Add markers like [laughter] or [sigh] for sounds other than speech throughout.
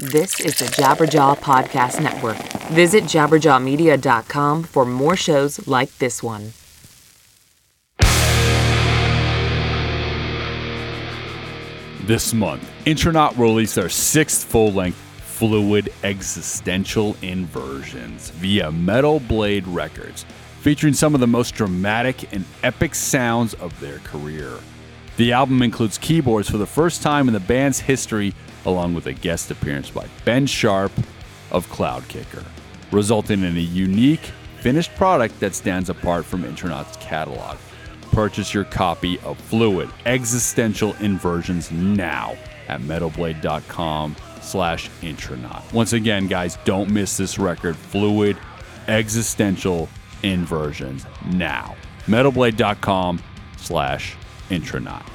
This is the Jabberjaw Podcast Network. Visit jabberjawmedia.com for more shows like this one. This month, Intronaut released their sixth full length fluid existential inversions via Metal Blade Records, featuring some of the most dramatic and epic sounds of their career. The album includes keyboards for the first time in the band's history, along with a guest appearance by Ben Sharp of Cloudkicker, resulting in a unique, finished product that stands apart from Intronaut's catalog. Purchase your copy of Fluid Existential Inversions now at metalblade.com slash intronaut. Once again, guys, don't miss this record, Fluid Existential Inversions now. metalblade.com slash intronaut.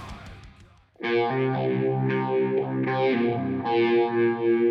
Thought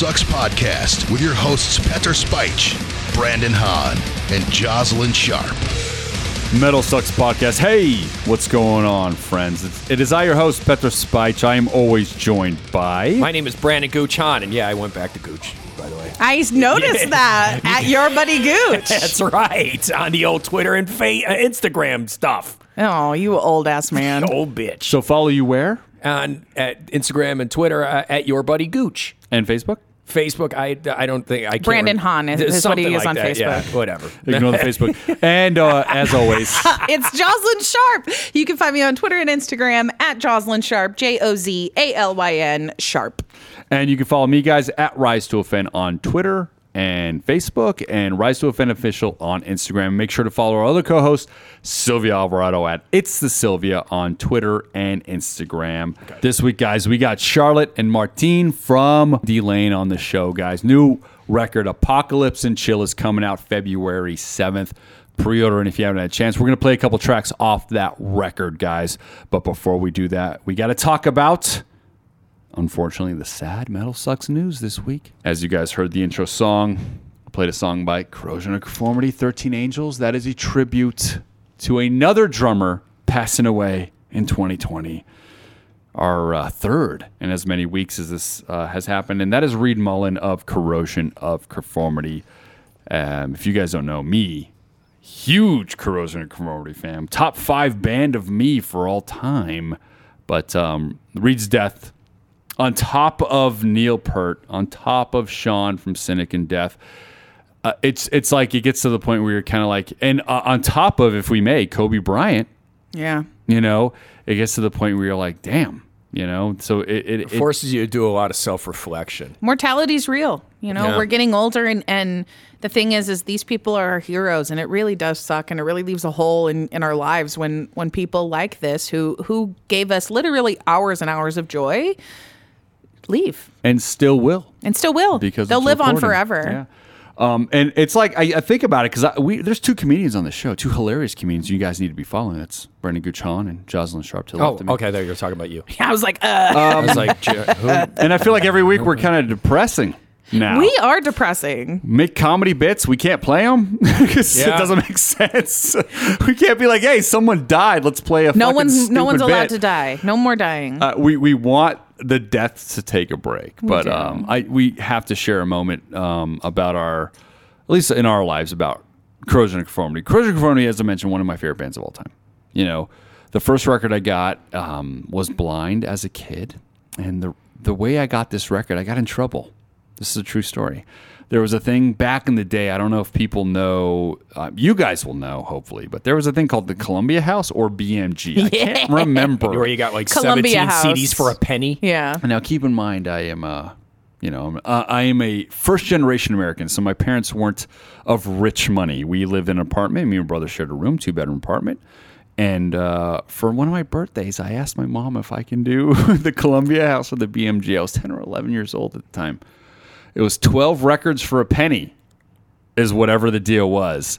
Sucks Podcast with your hosts Petar Speich, Brandon Hahn, and Jozalyn Sharp. Metal Sucks Podcast. Hey, what's going on, friends? It's, it is I, your host, Petar Speich. I am always joined by. My name is Brandon Gooch Hahn, and yeah, I went back to Gooch, by the way. I noticed [laughs] that at your buddy Gooch. [laughs] That's right, on the old Twitter and fa- uh, Instagram stuff. Oh, you old ass [laughs] man. Old bitch. so follow you where? on at Instagram and Twitter uh, at your buddy Gooch. And Facebook? Facebook, I, I don't think I can't Brandon rem- Hahn is- is what he is like on that, Yeah, Facebook. whatever. [laughs] Ignore the Facebook. [laughs] And uh, as always, [laughs] It's Jozalyn Sharp. You can find me on Twitter and Instagram at Jozalyn Sharp, J O Z A L Y N Sharp. and you can follow me guys at Rise to Offend on Twitter and Facebook and Rise to Offend Official on Instagram. Make sure to follow our other co host, Sylvia Alvarado, at It's the Sylvia on Twitter and Instagram. This week, guys, we got Charlotte and Martijn from Delain on the show, guys. New record, Apocalypse and Chill, is coming out February 7th. Pre order, and if you haven't had a chance, we're going to play a couple tracks off that record, guys. But before we do that, we got to talk about unfortunately, the sad metal sucks news this week. As you guys heard the intro song, I played a song by Corrosion of Conformity, 13 Angels. That is a tribute to another drummer passing away in 2020. Our uh, third in as many weeks as this uh, has happened, and that is Reed Mullin of Corrosion of Conformity. Um, if you guys don't know me, huge Corrosion of Conformity fan, top five band of me for all time. But um, Reed's death on top of Neil Peart, on top of Sean from Cynic and Death. Uh, it's it's like it gets to the point where you're kind of like, and uh, on top of, if we may, Kobe Bryant. Yeah. You know, it gets to the point where you're like, damn. You know, so it it, it Forces you to do a lot of self reflection. Mortality's real. You know, Yeah. we're getting older and, and the thing is is these people are our heroes and it really does suck and it really leaves a hole in, in our lives when when people like this who who gave us literally hours and hours of joy leave and still will and still will because they'll it's live on forever. Yeah. Um, and it's like I, I think about it because we there's two comedians on the show, two hilarious comedians you guys need to be following. That's Brandon Gooch Hahn and Jozalyn Sharp to the Oh, left of me. okay. There you're talking about you. [laughs] I was like, uh, I was like, who?" [laughs] And I feel like every week we're kind of depressing. now. We are depressing. make comedy bits. We can't play them because [laughs] Yeah. it doesn't make sense. we can't be like, "Hey, someone died. Let's play a No fucking one's no stupid one's allowed bit." to die. No more dying. Uh, we we want the deaths to take a break, but um, I we have to share a moment um, about our, at least in our lives, about corrosion and conformity. Corrosion and conformity, as I mentioned, one of my favorite bands of all time. You know, the first record I got um, was Blind as a kid, and the the way I got this record, I got in trouble. This is a true story. There was a thing back in the day. I don't know if people know. Uh, you guys will know, hopefully. But there was a thing called the Columbia House or BMG. I can't [laughs] remember. Where you got like Columbia 17 House. CDs for a penny. yeah. Now, keep in mind, I am a, you know, I'm- uh, I am a first generation American. So my parents weren't of rich money. We lived in an apartment. Me and my brother shared a room, two bedroom apartment. And uh, for one of my birthdays, I asked my mom if I can do [laughs] the Columbia House or the BMG. I was 10 or 11 years old at the time. It was 12 records for a penny, is whatever the deal was.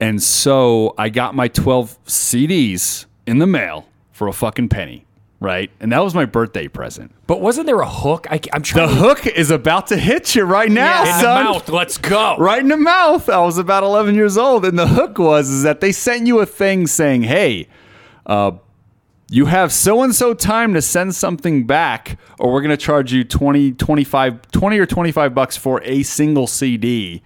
And so I got my 12 CDs in the mail for a fucking penny, right? And that was my birthday present. But wasn't there a hook? I, am The trying to hook is about to hit you right now, in the son. mouth. Let's go. Right in the mouth. I was about 11 years old, and the hook was is that they sent you a thing saying, "Hey, uh, you have so and so time to send something back, or we're going to charge you 20, 25, 20 or 25 bucks for a single CD."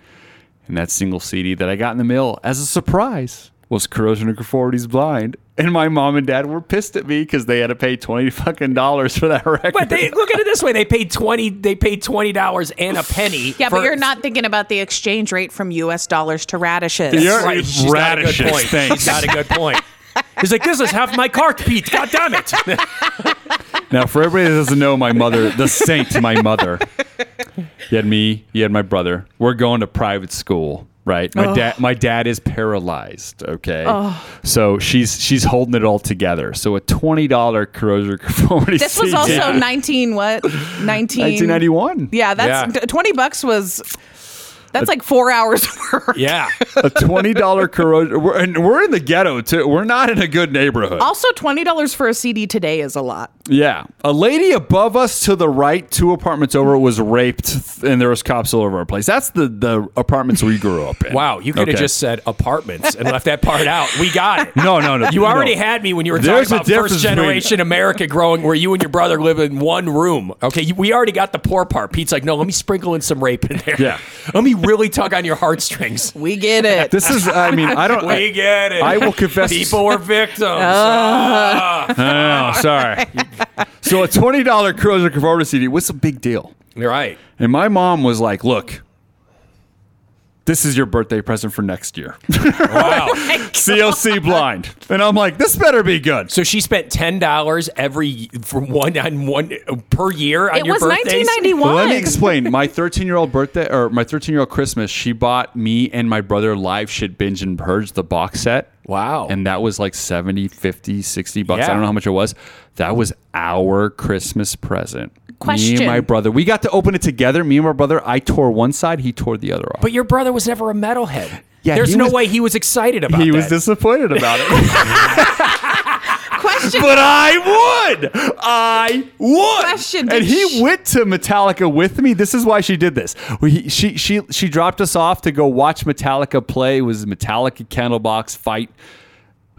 And that single CD that I got in the mail as a surprise was Corrosion of Conformity's Blind. And my mom and dad were pissed at me because they had to pay 20 [laughs] fucking dollars for that record. But they look at it this way: they paid twenty. They paid twenty dollars and a penny. [sighs] Yeah, for- but you're not thinking about the exchange rate from U.S. dollars to radishes. You're- That's right. She's got a good radishes, point. thanks. She's a good point. He's like, this is half my cart, Pete. God damn it. [laughs] Now, for everybody that doesn't know, my mother, the saint, my mother, you had me, you had my brother. We're going to private school, right? My dad, oh. my dad is paralyzed. Okay, oh. so she's she's holding it all together. So a twenty dollar corrosion conformity. This was CD, also 19 what? 19 nineteen ninety one. Yeah, that's Yeah. 20 bucks was that's like 4 hours work. Yeah. [laughs] a twenty dollar corrosion. We're, and we're in the ghetto too. We're not in a good neighborhood. Also $20 for a CD today is a lot. Yeah. A lady above us to the right, two apartments over, was raped and there was cops all over our place. That's the, the apartments we grew up in. Wow. You could have just said apartments and left that part out. We got it. [laughs] No, no, no. You already no. had me when you were There's talking about first generation America growing, where you and your brother live in one room. Okay, we already got the poor part. Pete's like, no, let me sprinkle in some rape in there. Yeah. [laughs] let me really tug on your heartstrings. [laughs] We get it. This is, I mean, I don't. [laughs] We I, get it. I will confess- People were victims. [laughs] Oh. Ah. no, no, sorry. So a twenty dollar corrosion conformity CD was a big deal, You're right. and my mom was like, "Look, this is your birthday present for next year." [laughs] Wow. [laughs] COC blind, and I'm like, "This better be good." so she spent ten dollars every for one on one per year on it your was birthdays. 1991. Well, let me explain. My 13 year old birthday or my 13 year old Christmas, she bought me and my brother Live Shit Binge and Purge, the box set. Wow. And that was like 70, 50, 60 bucks. I don't know how much it was. That was our Christmas present. Me and my brother. We got to open it together. Me and my brother, I tore one side, he tore the other off. But your brother was never a metalhead. Yeah, There's no was- way he was excited about it. he that. was disappointed about it. [laughs] Question. but I would. I would. Question, and he went to Metallica with me. This is why she did this. We, she she she dropped us off to go watch Metallica play. It was Metallica Candlebox fight.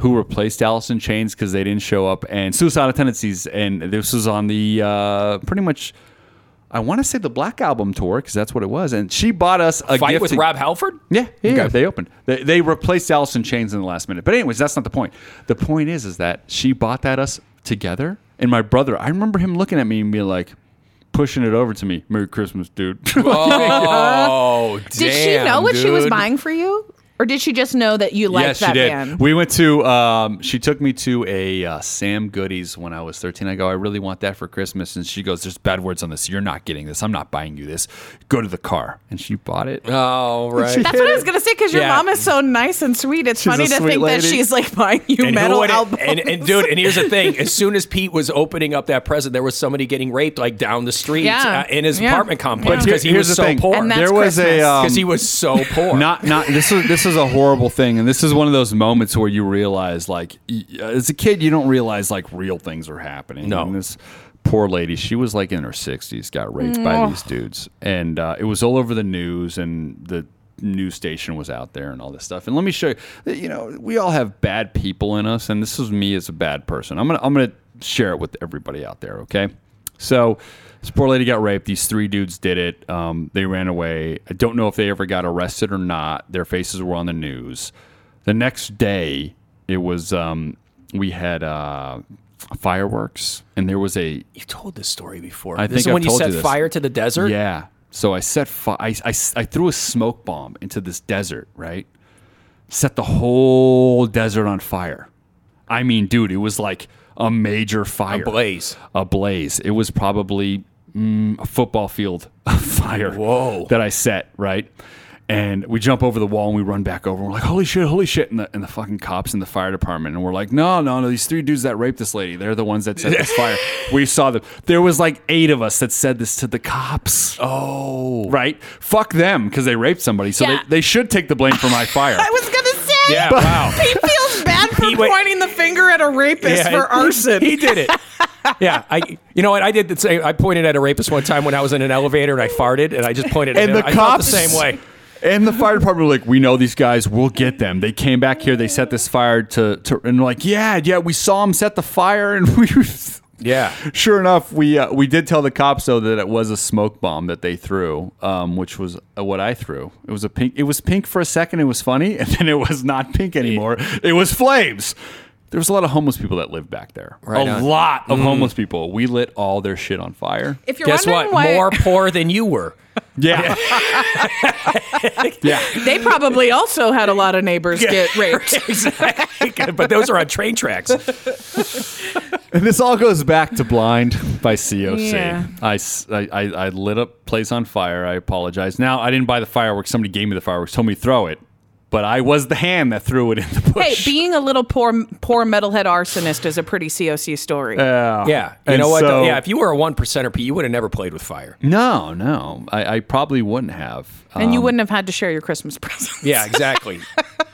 Who replaced in Chains because they didn't show up, and Suicidal Tendencies, and this was on the uh, pretty much. I want to say the Black Album tour because that's what it was, and she bought us a Fight gift with to- Rob Halford? yeah, yeah, Okay. they opened. They, they replaced Alice in Chains in the last minute. But anyways, that's not the point. The point is, is that she bought that us together, and my brother. I remember him looking at me and being like, pushing it over to me. Merry Christmas, dude. [laughs] Oh, [laughs] [laughs] Did she know what she was buying for you? Or did she just know that you liked yes, that she did. band? We went to. Um, she took me to a uh, Sam Goodies when I was thirteen. I go, I really want that for Christmas, and she goes, "There's bad words on this. You're not getting this. I'm not buying you this. Go to the car." And she bought it. Oh, [laughs] right. That's what I was gonna say because your Yeah. mom is so nice and sweet. It's She's funny to sweet think that she's like buying you And, metal would it- albums. and, and dude, and here's the thing: as soon as Pete was opening up that present, there was somebody getting raped like down the street Yeah. uh, in his Yeah. apartment complex But because he here's was the so thing. poor. And that's there was Christmas. a um, Because he was so poor. [laughs] not not this was this is a horrible thing, and this is one of those moments where you realize, like, as a kid, you don't realize like real things are happening. No. And this poor lady, she was like in her sixties, got raped by these dudes, and uh, it was all over the news, and the news station was out there and all this stuff. And let me show you, you know, we all have bad people in us, and this is me as a bad person. I'm gonna I'm gonna share it with everybody out there. Okay, so. This poor lady got raped. These three dudes did it. Um, they ran away. I don't know if they ever got arrested or not. Their faces were on the news. The next day, it was um, we had uh, fireworks, and there was a You told this story before. I this think is I've when you told set this. fire to the desert. yeah. So I set fi- I, I, I threw a smoke bomb into this desert, right? Set the whole desert on fire. I mean, dude, it was like a major fire. A blaze. A blaze. It was probably mm, a football field [laughs] fire. Whoa. That I set, right? And we jump over the wall and we run back over. And we're like, holy shit, holy shit. And the, and the fucking cops in the fire department. And we're like, no, no, no. These three dudes that raped this lady, they're the ones that set this fire. [laughs] We saw them. There was like eight of us that said this to the cops. Oh. Right? Fuck them because they raped somebody. So Yeah. they, they should take the blame for my [laughs] fire. I was gonna say. Yeah. Wow. He feels bad for He went- pointing the finger at a rapist Yeah, for he- arson. He did it. [laughs] Yeah, I. You know what? I did the same. I pointed at a rapist one time when I was in an elevator and I farted and I just pointed at and him. the I cops felt the same way. And the fire department were like, "We know these guys. We'll get them." They came back here. They set this fire to, to and like, "Yeah, yeah, we saw them set the fire." And [laughs] we, Yeah. sure enough, we uh, we did tell the cops though that it was a smoke bomb that they threw, um, which was uh, what I threw. It was a pink. It was pink for a second. It was funny, [laughs] and then it was not pink anymore. It was flames. There was a lot of homeless people that lived back there. Right a on. lot of homeless people. We lit all their shit on fire. if you're Guess wondering what? why, More poor than you were. [laughs] Yeah, yeah. [laughs] they probably also had a lot of neighbors get raped. exactly. But those are on train tracks. And this all goes back to Blind by COC. Yeah. I, s- I- I- I lit up place on fire. I apologize. Now, I didn't buy the fireworks. Somebody gave me the fireworks, told me to throw it. But I was the hand that threw it in the bush. Hey, being a little poor poor metalhead arsonist is a pretty COC story. Yeah. Yeah. You And know what? so- yeah. If you were a one percenter, Pete, you would have never played with fire. No, no. I, I probably wouldn't have. and you Um, wouldn't have had to share your Christmas [laughs] presents. Yeah, exactly.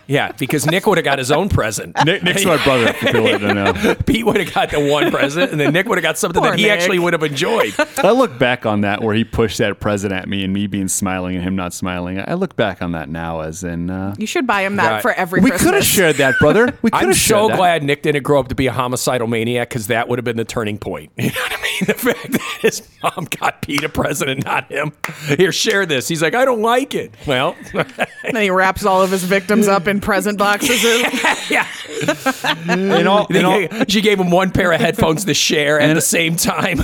Yeah, because Nick would have got his own present. [laughs] Nick, Nick's my brother, for people that don't know. [laughs] Pete would have got the one present, and then Nick would have got something Poor that he Nick. actually would have enjoyed. I look back on that where he pushed that present at me and me being smiling and him not smiling. I look back on that now as in. Uh, You should buy him that Right. for every we could have shared that, brother. We could [laughs] have. I'm so glad Nick didn't grow up to be a homicidal maniac because that would have been the turning point. You know what I mean? [laughs] The fact that his mom got Pete a present not him. Here, share this. He's like, I don't like it. Well, [laughs] And then he wraps all of his victims up in present boxes. [laughs] yeah. In all, in all, she gave him one pair of headphones to share at the same time.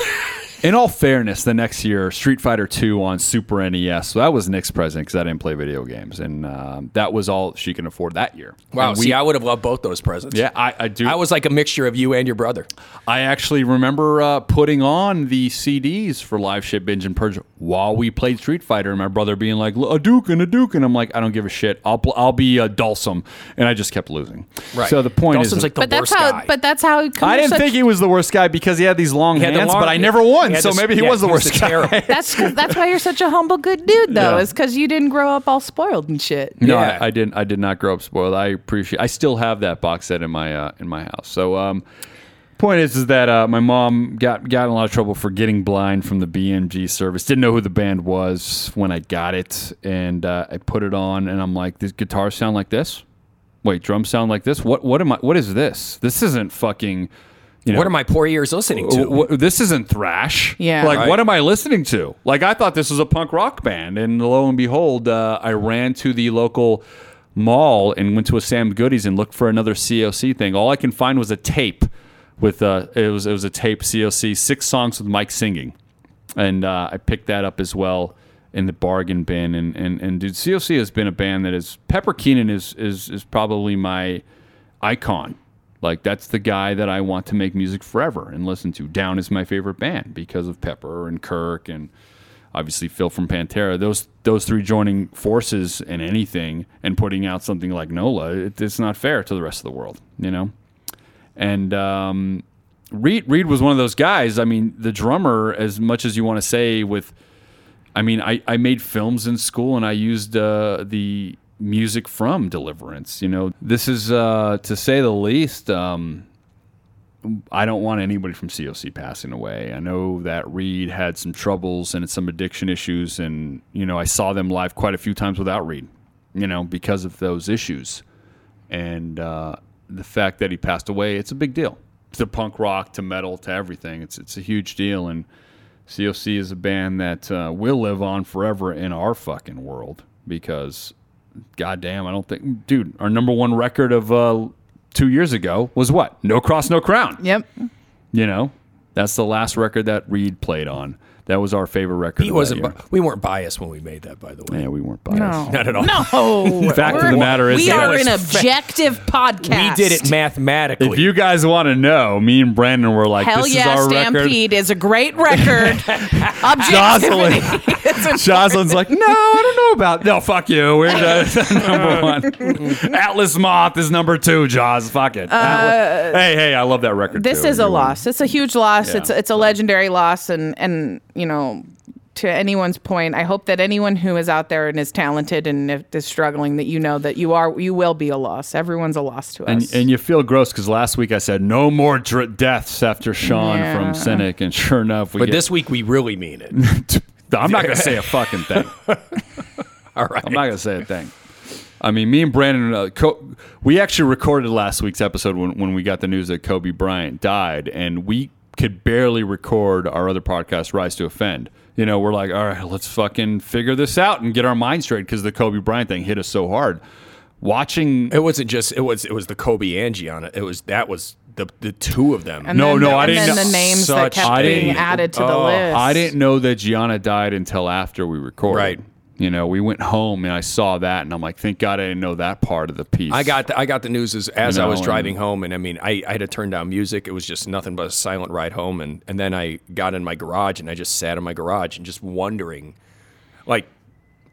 In all fairness, the next year, Street Fighter II on Super NES. So that was Nick's present because I didn't play video games, and um, that was all she can afford that year. Wow. We- see, I would have loved both those presents. yeah, I, I do. I was like a mixture of you and your brother. I actually remember uh, putting on the CDs for Live Shit Binge and Purge while we played Street Fighter, and my brother being like, "A Duke and a Duke," and I'm like, "I don't give a shit. I'll pl- I'll be a Dhalsim," and I just kept losing. Right. So the point Dawson's is, like the but that's how. guy. But that's how. I didn't think he was the worst guy because he had these long He hands, the long- but I never won, he so the- maybe he yeah, was the he was worst the guy. [laughs] That's that's why you're such a humble, good dude, though. Yeah. Is because you didn't grow up all spoiled and shit. No, Yeah. I, I didn't. I did not grow up spoiled. I appreciate. I still have that box set in my uh, in my house. So, um, point is, is that uh, my mom got got in a lot of trouble for getting blind from the BMG service. Didn't know who the band was when I got it, and uh, I put it on, and I'm like, "These guitars sound like this. Wait, drums sound like this. What? What am I? What is this? This isn't fucking." You know, What are my poor ears listening to? w- w- this isn't thrash. Yeah. Like, Right. what am I listening to? Like, I thought this was a punk rock band. And lo and behold, uh, I ran to the local mall and went to a Sam Goodies and looked for another COC thing. All I can find was a tape with, uh, it was, it was a tape COC, six songs with Mike singing. And uh, I picked that up as well in the bargain bin. And, and, and dude, COC has been a band that is, Pepper Keenan is, is, is probably my icon. Like that's the guy that I want to make music forever and listen to. Down is my favorite band because of Pepper and Kirk and obviously Phil from Pantera. Those those three joining forces in anything and putting out something like Nola, it, it's not fair to the rest of the world, you know. And um, Reed Reed was one of those guys. I mean, the drummer, as much as you want to say with I mean, I, I made films in school and I used uh, the music from Deliverance. You know, this is uh, to say the least. Um, I don't want anybody from COC passing away. I know that Reed had some troubles and some addiction issues, and you know I saw them live quite a few times without Reed, you know, because of those issues, and uh, the fact that he passed away, it's a big deal. To punk rock, to metal, to everything, it's it's a huge deal, and COC is a band that uh, will live on forever in our fucking world because, goddamn, I don't think, dude, our number one record of uh, two years ago was what? No Cross, No Crown. Yep. You know, that's the last record that Reed played on. That was our favorite record. He wasn't. that bi- we weren't biased when we made that, by the way. Yeah, we weren't biased. No. Not at all. No. [laughs] Fact of the matter is we are an objective podcast. We did it mathematically. If you guys want to know, me and Brandon were like, Hell "This yeah, is our record." Stampede is a great [laughs] record. Jozalyn, [laughs] Objectivity. Jozalyn's like, no, I don't know about. No, fuck you. We're the number one. Atlas Moth is number two. Jaws, fuck it. Atlas- hey, hey, I love that record. Uh, this too. is a You won. loss. It's a huge loss. Yeah. It's it's a legendary loss, and and you know, to anyone's point, I hope that anyone who is out there and is talented and if is struggling, that you know that you are you will be a loss. Everyone's a loss to And, us. and you feel gross because last week I said no more dr- deaths after Sean Yeah. from Cynic, and sure enough, we but get, this week we really mean it. [laughs] I'm not gonna say a fucking thing. [laughs] All right. I'm not gonna say a thing. I mean, me and Brandon, uh, Co- we actually recorded last week's episode when, when we got the news that Kobe Bryant died, and we could barely record our other podcast, Rise to Offend. You know, we're like, all right, let's fucking figure this out and get our minds straight because the Kobe Bryant thing hit us so hard. Watching, It wasn't just. It was. It was the Kobe Angie on it. It was. That was the the two of them. And No, then no, the, I and didn't then know- the names that kept I being didn't- added to the oh, list. I didn't know that Gianna died until after we recorded. Right. You know, we went home and I saw that, and I'm like, thank God I didn't know that part of the piece. I got the, I got the news as, as You I know, was and- driving home, and I mean, I, I had to turn down music. It was just nothing but a silent ride home, and and then I got in my garage and I just sat in my garage and just wondering, like,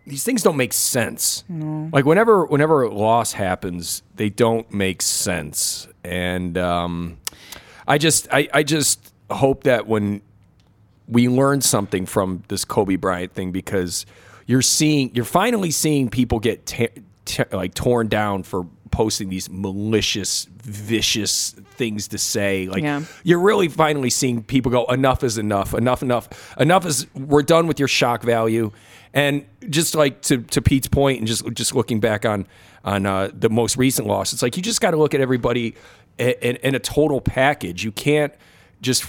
these things don't make sense. Like whenever whenever a loss happens, they don't make sense, and um, I just I, I just hope that when we learn something from this Kobe Bryant thing because you're seeing you're finally seeing people get te- te- like torn down for posting these malicious vicious things to say. Like Yeah. you're really finally seeing people go enough is enough. Enough enough. Enough is we're done with your shock value. And just like to, to Pete's point and just just looking back on on uh, the most recent loss it's like you just got to look at everybody in, in, in a total package. You can't just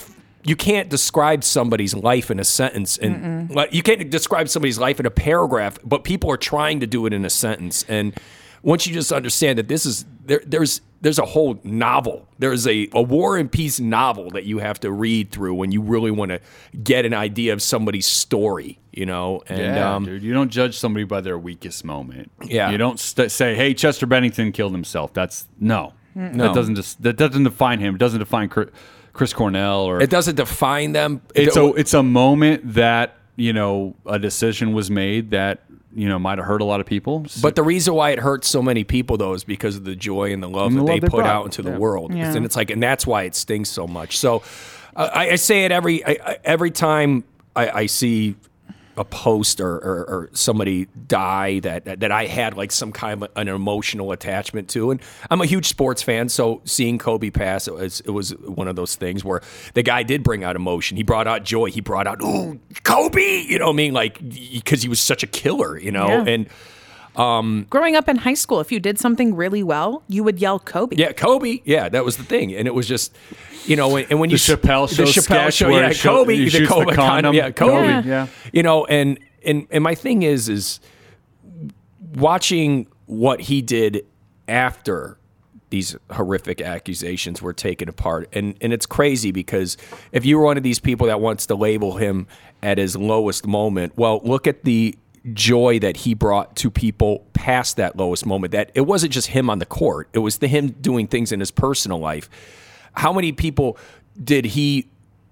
you can't describe somebody's life in a sentence and like you can't describe somebody's life in a paragraph but people are trying to do it in a sentence and once you just understand that this is there there's there's a whole novel there's a, a war and peace novel that you have to read through when you really want to get an idea of somebody's story you know and Yeah, um, dude. You don't judge somebody by their weakest moment. Yeah. You don't st- say, "Hey, Chester Bennington killed himself." That's no. That doesn't just that doesn't define him. It doesn't define Chris, Chris Cornell or it doesn't define them it's a it's a moment that you know a decision was made that you know might have hurt a lot of people. But the reason why it hurts so many people though is because of the joy and the love And the that they love they put brought. out into the world, Yeah. and it's like, and that's why it stings so much. So uh, I, I say it every I, I- every time I, I see a post or, or, or somebody die that, that I had like some kind of an emotional attachment to, and I'm a huge sports fan, so seeing Kobe pass, it was it was one of those things where the guy did bring out emotion. He brought out joy. He brought out ooh Kobe, you know what I mean, like because he was such a killer, you know, Yeah. and. Um, Growing up in high school, if you did something really well, you would yell Kobe. Yeah, Kobe. Yeah, that was the thing, and it was just, you know, and, and when The you Chappelle Show the Chappelle sketch show, yeah, Kobe, he the shoots the Kobe condom. yeah, Kobe, Yeah. Yeah. you know, and and and my thing is, is watching what he did after these horrific accusations were taken apart. And and it's crazy because if you were one of these people that wants to label him at his lowest moment, well, look at the joy that he brought to people past that lowest moment. That it wasn't just him on the court. It was the him doing things in his personal life. How many people did he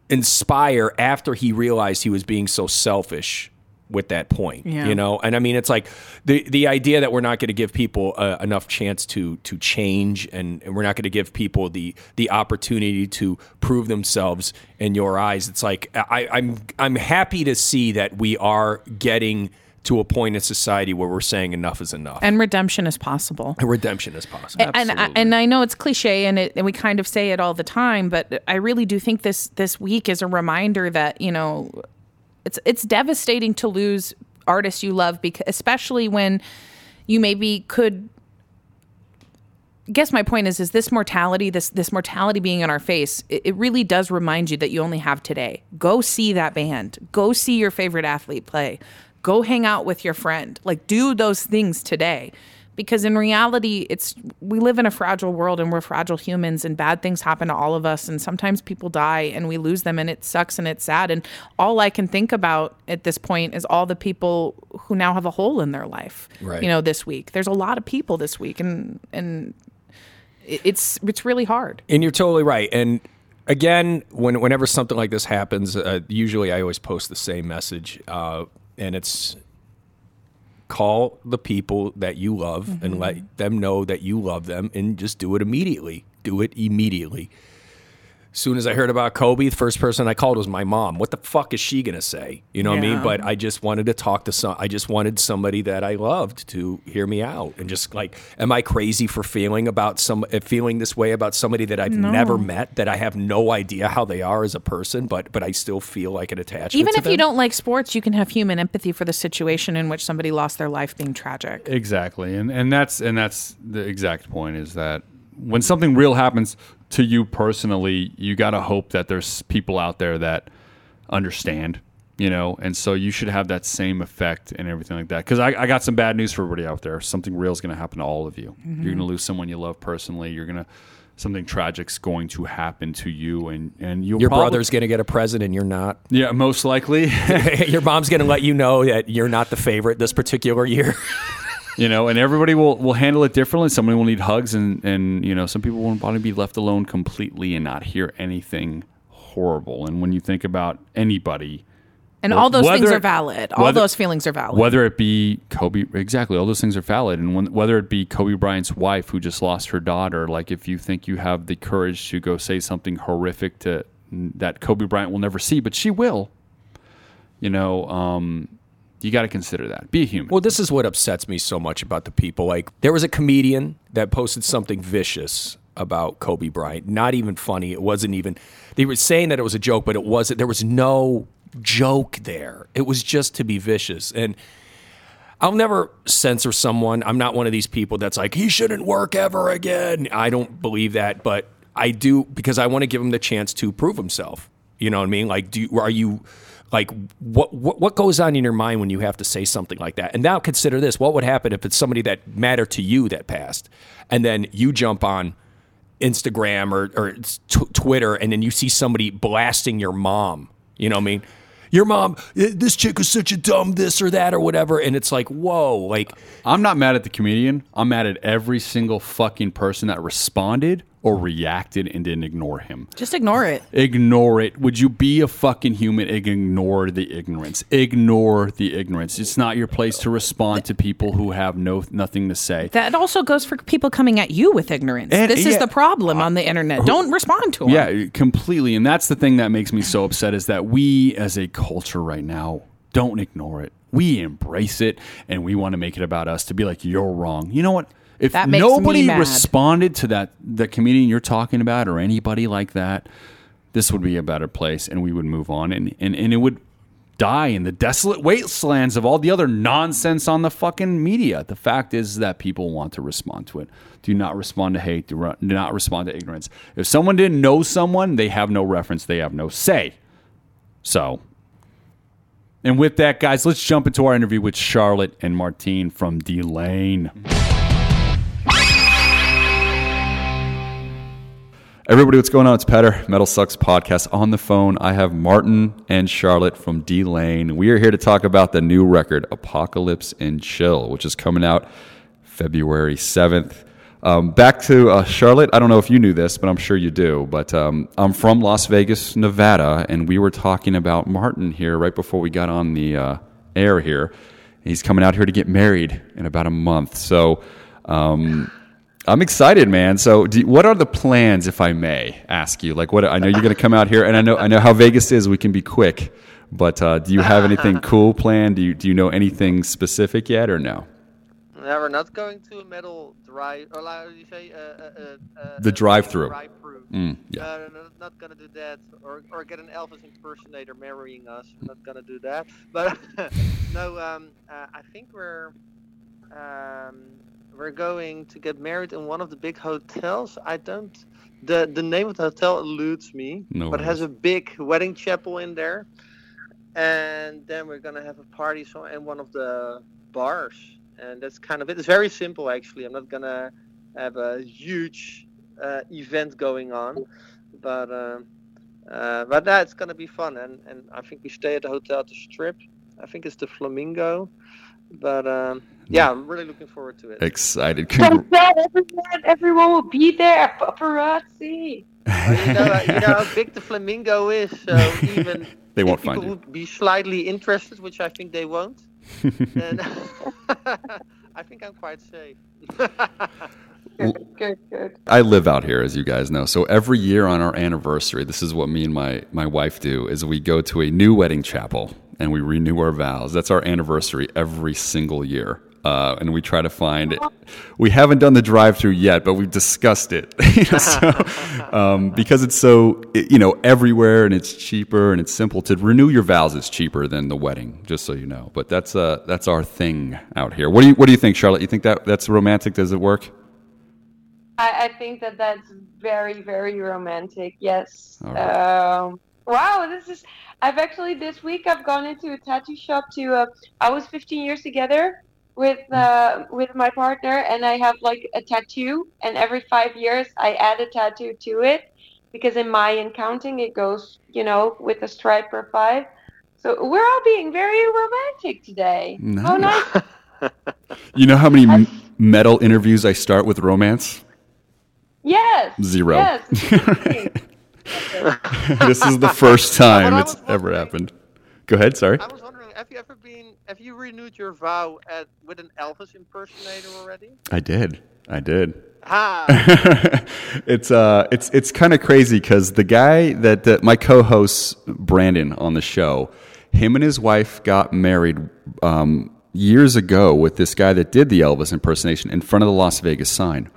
inspire after he realized he was being so selfish with that point Yeah. you know and i mean it's like the the idea that we're not going to give people uh, enough chance to to change and, and we're not going to give people the the opportunity to prove themselves in your eyes it's like i i'm i'm happy to see that we are getting to a point in society where we're saying enough is enough. And redemption is possible. And redemption is possible. and I, and I know it's cliche and it and we kind of say it all the time, but I really do think this this week is a reminder that you know it's it's devastating to lose artists you love because especially when you maybe could I guess my point is is this mortality this this mortality being in our face it, it really does remind you that you only have today go see that band go see your favorite athlete play go hang out with your friend. Like do those things today. Because in reality it's we live in a fragile world and we're fragile humans and bad things happen to all of us and sometimes people die and we lose them and it sucks and it's sad. And all i can think about at this point is all the people who now have a hole in their life Right. you know this week. There's a lot of people this week and and it's it's really hard. And you're totally right. And again, when whenever something like this happens, uh, usually I always post the same message, uh, and it's call the people that you love and mm-hmm. let them know that you love them, and just do it immediately. Do it immediately. As soon as I heard about Kobe, the first person I called was my mom. What the fuck is she gonna say? You know what I mean? But I just wanted to talk to some. I just wanted somebody that I loved to hear me out and just like, am I crazy for feeling about some uh, feeling this way about somebody that I've never met, that I have no idea how they are as a person, but but I still feel like an attachment. even to if you don't like sports you can have human empathy for the situation in which somebody lost their life being tragic Exactly, and and that's and that's the exact point is that when something real happens to you personally, you got to hope that there's people out there that understand, you know, and so you should have that same effect and everything like that. Because I, I got some bad news for everybody out there. Something real is going to happen to all of you. You're going to mm-hmm. lose someone you love personally. You're going to something tragic's going to happen to you, and and you'll your probably- brother's gonna get a present and you're not. yeah, most likely. [laughs] your mom's gonna let you know that you're not the favorite this particular year. [laughs] you know, and everybody will, will handle it differently. Somebody will need hugs, and, and you know, some people will want to be left alone completely and not hear anything horrible. And when you think about anybody, and all those things are valid all whether- those feelings are valid whether it be Kobe, exactly, all those things are valid. And when, whether it be Kobe Bryant's wife who just lost her daughter, like if you think you have the courage to go say something horrific to that Kobe Bryant will never see, but she will, you know, um, you got to consider that. Be human. Well, this is what upsets me so much about the people. Like, there was a comedian that posted something vicious about Kobe Bryant. Not even funny. It wasn't even. They were saying that it was a joke, but it wasn't. There was no joke there. It was just to be vicious. And I'll never censor someone. I'm not one of these people that's like, he shouldn't work ever again. I don't believe that, but I do because I want to give him the chance to prove himself. You know what I mean? Like, do are you like what, what what goes on in your mind when you have to say something like that? And now consider this: what would happen if it's somebody that mattered to you that passed, and then you jump on Instagram or or t- Twitter, and then you see somebody blasting your mom? You know what I mean? Your mom, "Eh, this chick is such a dumb this or that or whatever, and it's like, whoa, like I'm not mad at the comedian. I'm mad at every single fucking person that responded or reacted and didn't ignore him. just ignore it Ignore it. Would you be a fucking human? Ignore the ignorance. Ignore the ignorance. It's not your place to respond to people who have no nothing to say. that also goes for people coming at you with ignorance And- this is the problem on the internet don't respond to them Yeah, completely. And that's the thing that makes me so upset is that we as a culture right now don't ignore it. We embrace it and we want to make it about us to be like you're wrong. You know what? If That makes me nobody mad. responded to that the comedian you're talking about or anybody like that, this would be a better place and we would move on and and, and it would die in the desolate wastelands of all the other nonsense on the fucking media. The fact is that people want to respond to it. Do not respond to hate. Do do not respond to ignorance. If someone didn't know someone, they have no reference. They have no say. So, and with that, guys, let's jump into our interview with Charlotte and Martijn from Delain. Everybody, what's going on? It's Petar, Metal Sucks podcast. On the phone, I have Martin and Charlotte from Delain. We are here to talk about the new record, Apocalypse and Chill, which is coming out February 7th. Um, back to uh, Charlotte. I don't know if you knew this, but I'm sure you do. But um, I'm from Las Vegas, Nevada, and we were talking about Martin here right before we got on the uh, air here. He's coming out here to get married in about a month. So, um, I'm excited, man. So, do, what are the plans, if I may ask you? Like, what I know you're going to come out here, and I know I know how Vegas is. We can be quick. But uh, do you have anything [laughs] cool planned? Do you do you know anything specific yet, or no? No, we're not going to a metal drive. Or how do you say? Uh, uh, uh, uh, The drive-through. Drive-through. Mm, yeah. Uh, no, no, not gonna do that, or or get an Elvis impersonator marrying us. Not gonna do that. [laughs] But [laughs] no, um, uh, I think we're um, we're going to get married in one of the big hotels. I don't. The the name of the hotel eludes me, No but it has a big wedding chapel in there. And then we're gonna have a party so in one of the bars, and that's kind of it. It's very simple actually. I'm not gonna have a huge uh, event going on, but um, uh, but that's gonna be fun. And and I think we stay at the hotel at the Strip. I think it's the Flamingo, but um, yeah, I'm really looking forward to it. Excited. So Congr- sad, everyone, everyone will be there. Paparazzi. Well, you, know, uh, you know how big the Flamingo is, so [laughs] even They won't people find you. would be slightly interested, which I think they won't, [laughs] then [laughs] I think I'm quite safe. Good, good, good. I live out here, as you guys know. So every year on our anniversary, this is what me and my, my wife do: is we go to a new wedding chapel and we renew our vows. That's our anniversary every single year, uh, and we try to find. It. We haven't done the drive-through yet, but we've discussed it. [laughs] You know, so, [laughs] um, because it's so you know everywhere and it's cheaper and it's simple to renew your vows is cheaper than the wedding. Just so you know, but that's uh that's our thing out here. What do you what do you think, Charlotte? You think that that's romantic? Does it work? I, I think that that's very, very romantic. Yes. All right. Um, wow, this is. I've actually this week I've gone into a tattoo shop to. Uh, I was 15 years together with uh, with my partner, and I have like a tattoo, and every five years I add a tattoo to it, because in Mayan counting it goes, you know, with a stripe per five. So we're all being very romantic today. Oh, nice. [laughs] You know how many m- metal interviews I start with romance? Yes. Zero. Yes. [laughs] this is the first [laughs] time it's ever happened. Go ahead, sorry. I was wondering, have you ever been, have you renewed your vow at with an Elvis impersonator already? I did. I did. Ah, [laughs] it's uh it's it's kind of crazy because the guy that, that my co-host Brandon on the show, him and his wife got married um, years ago with this guy that did the Elvis impersonation in front of the Las Vegas sign.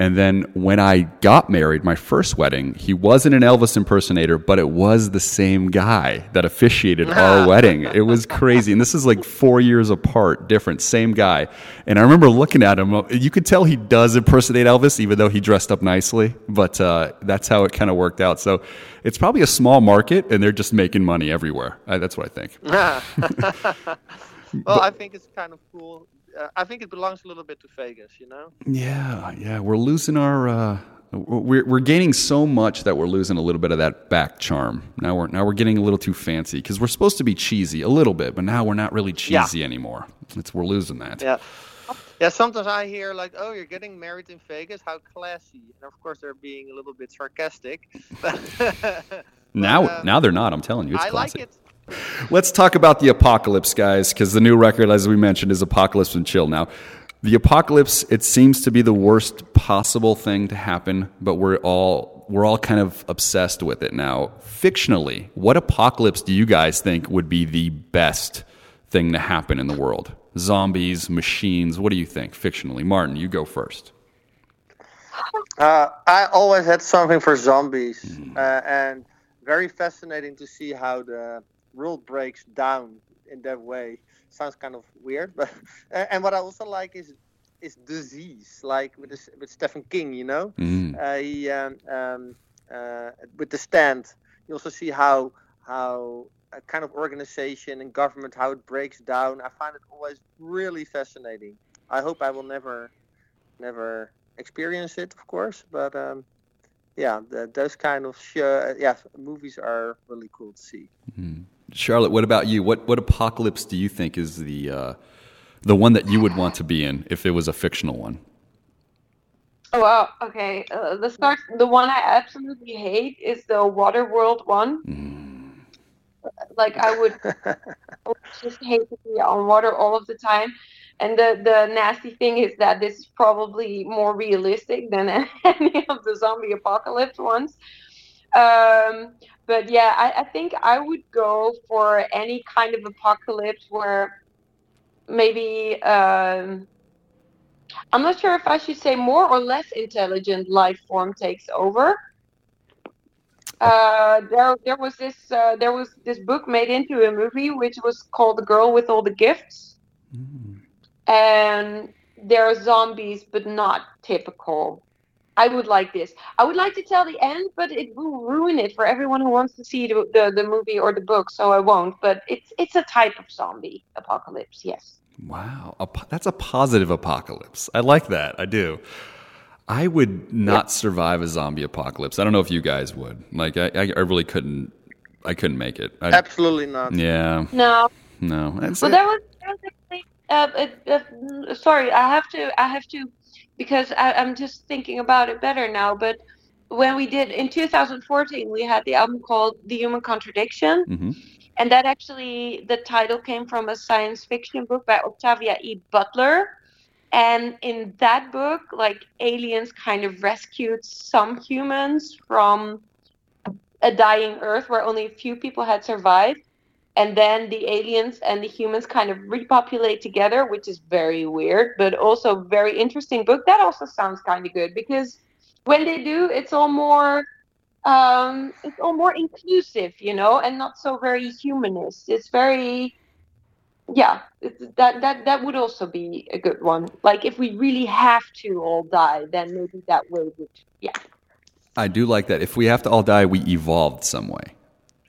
And then when I got married, my first wedding, he wasn't an Elvis impersonator, but it was the same guy that officiated our [laughs] wedding. It was crazy. And this is like four years apart, different, same guy. And I remember looking at him. You could tell he does impersonate Elvis, even though he dressed up nicely. But uh, that's how it kind of worked out. So it's probably a small market, and they're just making money everywhere. Uh, that's what I think. [laughs] well, I think it's kind of cool. Uh, I think it belongs a little bit to Vegas, you know. Yeah, yeah, we're losing our. Uh, we're we're gaining so much that we're losing a little bit of that back charm. Now we're now we're getting a little too fancy because we're supposed to be cheesy a little bit, but now we're not really Yeah. cheesy anymore. It's we're losing that. Yeah. Yeah, sometimes I hear like, "Oh, you're getting married in Vegas? How classy!" And of course, they're being a little bit sarcastic. [laughs] But Now um, now they're not. I'm telling you, it's I like classy. it. Let's talk about the apocalypse, guys, because the new record, as we mentioned, is Apocalypse and Chill. Now, the apocalypse, it seems to be the worst possible thing to happen, but we're all we're all kind of obsessed with it now. Fictionally, what apocalypse do you guys think would be the best thing to happen in the world? Zombies, machines. What do you think? Fictionally, Martijn, you go first. Uh, I always had something for zombies, Hmm. uh, and very fascinating to see how the world breaks down in that way. Sounds kind of weird, [laughs] but and what I also like is is disease, like with this, with Stephen King, you know. Mm. Uh, he um, um, uh, with the stand, you also see how how a kind of organization and government how it breaks down. I find it always really fascinating. I hope I will never never experience it, of course, but um, yeah, the, those kind of sh- yeah movies are really cool to see. Charlotte, what about you? What what apocalypse do you think is the uh, the one that you would want to be in if it was a fictional one? Oh, wow. Okay. Uh, the start. The one I absolutely hate is the Water World one. Like I would, [laughs] I would just hate to be on water all of the time. And the the nasty thing is that this is probably more realistic than [laughs] any of the zombie apocalypse ones. Um, but yeah, I, I think I would go for any kind of apocalypse where maybe um, I'm not sure if I should say more or less intelligent life form takes over. Uh, there, there was this, uh, there was this book made into a movie which was called "The Girl with All the Gifts," and there are zombies, but not typical. I would like this. I would like to tell the end, but it will ruin it for everyone who wants to see the, the, the movie or the book, so I won't. But it's it's a type of zombie apocalypse, yes. Wow, a po- that's a positive apocalypse. I like that. I do. I would not survive a zombie apocalypse. I don't know if you guys would. Like, I, I, I really couldn't. I couldn't make it. I, Absolutely not. yeah, No, no. That's Well, it. there was, there was actually, uh, uh, uh, sorry, I have to, I have to, because I, I'm just thinking about it better now. But when we did in 2014, we had the album called "The Human Contradiction," Mhm. and that actually the title came from a science fiction book by Octavia E. Butler. And in that book, like aliens kind of rescued some humans from a dying Earth where only a few people had survived and then the aliens and the humans kind of repopulate together, which is very weird, but also very interesting book. That also sounds kind of good because when they do, it's all more, um, it's all more inclusive, you know, and not so very humanist. It's very, yeah, that that that would also be a good one. Like if we really have to all die, then maybe that way would, yeah. I do like that. If we have to all die, we evolved some way.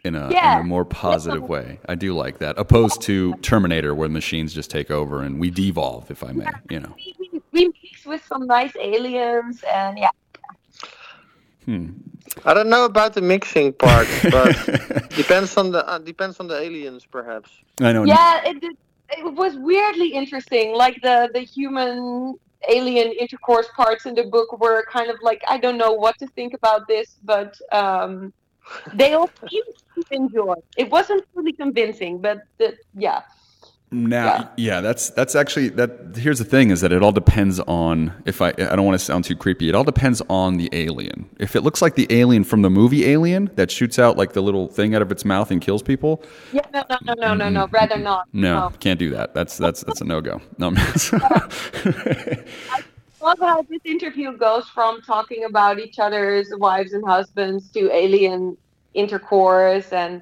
In a, Yeah. in a more positive way. I do like that. Opposed to Terminator, where machines just take over and we devolve, if I may. You know. We, we, we mix with some nice aliens, and yeah. I don't know about the mixing part, but [laughs] depends on the uh, depends on the aliens, perhaps. I know. Yeah, it did, it was weirdly interesting. Like the the human alien intercourse parts in the book were kind of like I don't know what to think about this, but um, they all seemed to enjoy. It wasn't fully convincing, but the, yeah. Now, Yeah. yeah. that's that's actually that. Here's the thing: is that it all depends on if I. I don't want to sound too creepy. It all depends on the alien. If it looks like the alien from the movie Alien that shoots out like the little thing out of its mouth and kills people, Yeah, no, no, no, no, no, no. Rather not. no, can't do that. That's that's that's a no go. [laughs] No. [laughs] love how this interview goes from talking about each other's wives and husbands to alien intercourse, and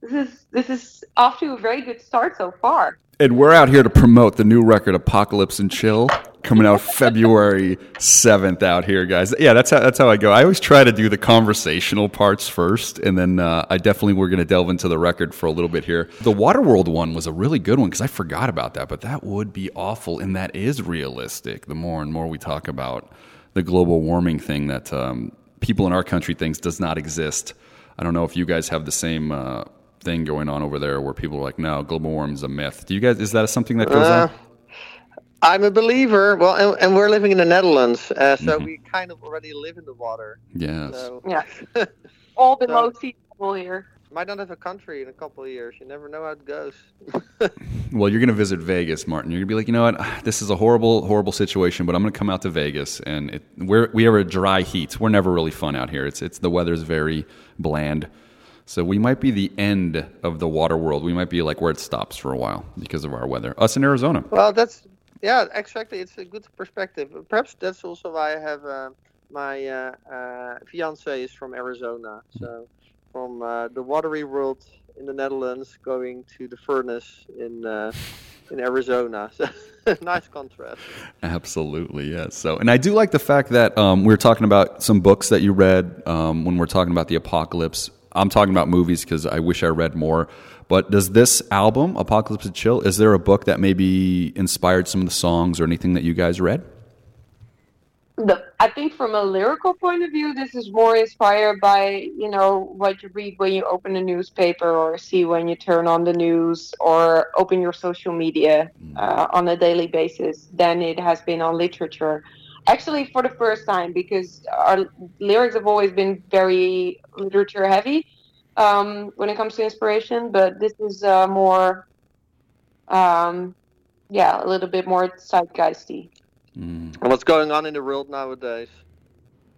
this is this is off to a very good start so far. and we're out here to promote the new record Apocalypse and Chill coming out February 7th out here guys. Yeah, that's how that's how I go. I always try to do the conversational parts first and then uh, I definitely we're going to delve into the record for a little bit here. The Waterworld one was a really good one cuz I forgot about that, but that would be awful and that is realistic. The more and more we talk about the global warming thing that um, people in our country thinks does not exist. I don't know if you guys have the same uh, thing going on over there where people are like, no, global warming is a myth. Do you guys, is that something that goes Uh, on? I'm a believer. Well, and, and we're living in the Netherlands, uh, so Mm-hmm. we kind of already live in the water. Yes. So Yeah, [laughs] all below So- sea level here. might not have a country in a couple of years. You never know how it goes. [laughs] Well, you're going to visit Vegas, Martijn. You're going to be like, you know what? [sighs] This is a horrible, horrible situation, but I'm going to come out to Vegas, and it, we're we have a dry heat. We're never really fun out here. It's it's the weather's very bland, so we might be the end of the water world. We might be like where it stops for a while because of our weather. Us in Arizona. Well, that's yeah, exactly. It's a good perspective. Perhaps that's also why I have uh, my uh, uh, fiance is from Arizona, so from uh, the watery world in the Netherlands going to the furnace in uh, in Arizona. [laughs] So nice contrast. Absolutely, yes. So, and I do like the fact that um, we were talking about some books that you read um, when we're talking about the apocalypse. I'm talking about movies because I wish I read more. But does this album, Apocalypse Chill, is there a book that maybe inspired some of the songs or anything that you guys read? The, I think from a lyrical point of view, this is more inspired by you know what you read when you open a newspaper or see when you turn on the news or open your social media uh, on a daily basis than it has been on literature. Actually, for the first time, because our lyrics have always been very literature heavy um, when it comes to inspiration, but this is uh, more, um, yeah, a little bit more zeitgeisty. And what's going on in the world nowadays?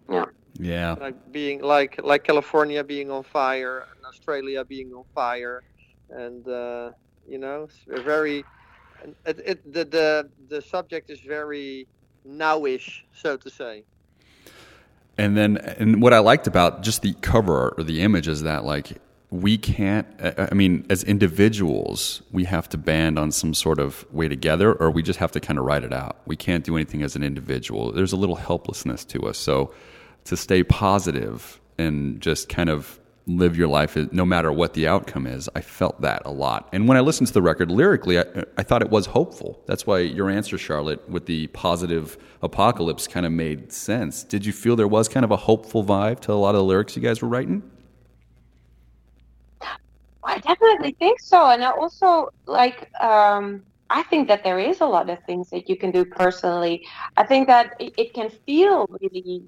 Yeah. Yeah. like being like like California being on fire, and Australia being on fire, and uh, you know, it's very it, it the, the the subject is very nowish, so to say. And then, and what I liked about just the cover or the image is that like we can't. I mean, as individuals, we have to band on some sort of way together, or we just have to kind of write it out. We can't do anything as an individual. There's a little helplessness to us. So, to stay positive and just kind of live your life no matter what the outcome is. I felt that a lot. And when I listened to the record lyrically, I, I thought it was hopeful. That's why your answer, Charlotte, with the positive apocalypse kind of made sense. Did you feel there was kind of a hopeful vibe to a lot of the lyrics you guys were writing? I definitely think so, and I also like. Um, I think that there is a lot of things that you can do personally. I think that it, it can feel really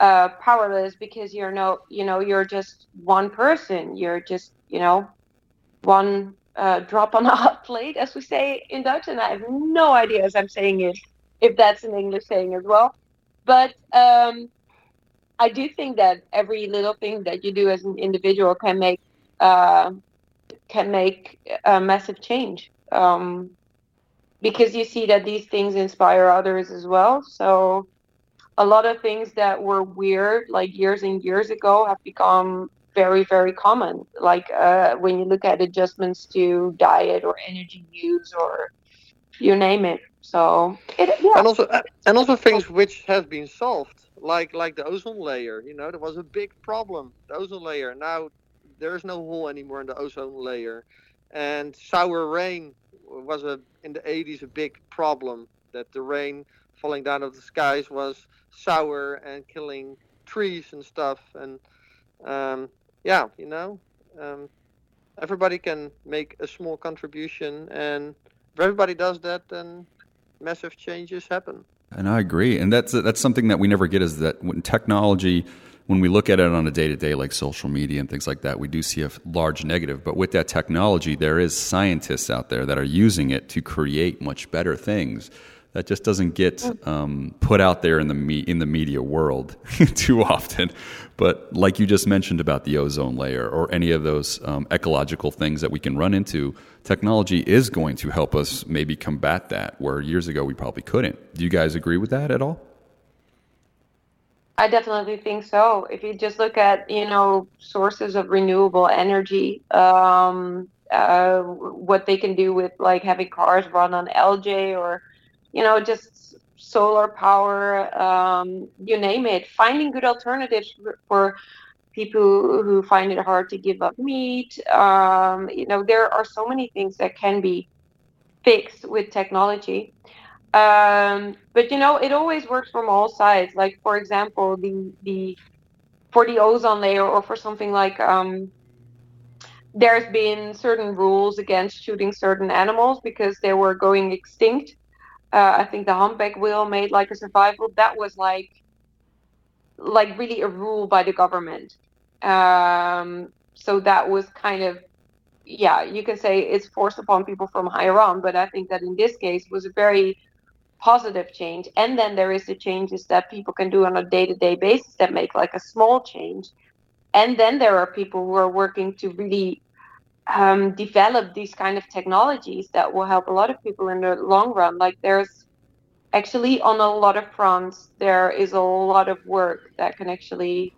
uh, powerless because you're no, you know, you're just one person. You're just, you know, one uh, drop on a hot [laughs] plate, as we say in Dutch, and I have no idea as I'm saying it if that's an English saying as well. But um, I do think that every little thing that you do as an individual can make uh, can make a massive change um, because you see that these things inspire others as well. So a lot of things that were weird like years and years ago have become very very common. Like uh, when you look at adjustments to diet or energy use or you name it. So it, yeah. and also and also things which have been solved like like the ozone layer you know there was a big problem the ozone layer. Now there is no hole anymore in the ozone layer. And sour rain was a in the 80s a big problem that the rain falling down of the skies was sour and killing trees and stuff and um, yeah you know um, everybody can make a small contribution and if everybody does that then massive changes happen And I agree. And that's that's something that we never get is that when technology, when we look at it on a day to day, like social media and things like that, we do see a large negative. But with that technology, there is scientists out there that are using it to create much better things. That just doesn't get um, put out there in the me- in the media world [laughs] too often. But like you just mentioned about the ozone layer or any of those um, ecological things that we can run into, technology is going to help us maybe combat that. Where years ago we probably couldn't. Do you guys agree with that at all? I definitely think so. If you just look at, you know, sources of renewable energy, um, uh, what they can do with like having cars run on algae or, you know, just solar power, um, you name it, finding good alternatives for, people who find it hard to give up meat. Um, you know, there are so many things that can be fixed with technology. Um, but you know, it always works from all sides. Like for example, the the for the ozone layer, or for something like um, there's been certain rules against shooting certain animals because they were going extinct. Uh, I think the humpback whale made like a survival. That was like like really a rule by the government. Um, so that was kind of yeah, you can say it's forced upon people from higher on, but I think that in this case was a very positive change. And then there is the changes that people can do on a day-to-day basis that make like a small change. And then there are people who are working to really um, develop these kind of technologies that will help a lot of people in the long run. Like there's actually on a lot of fronts, there is a lot of work that can actually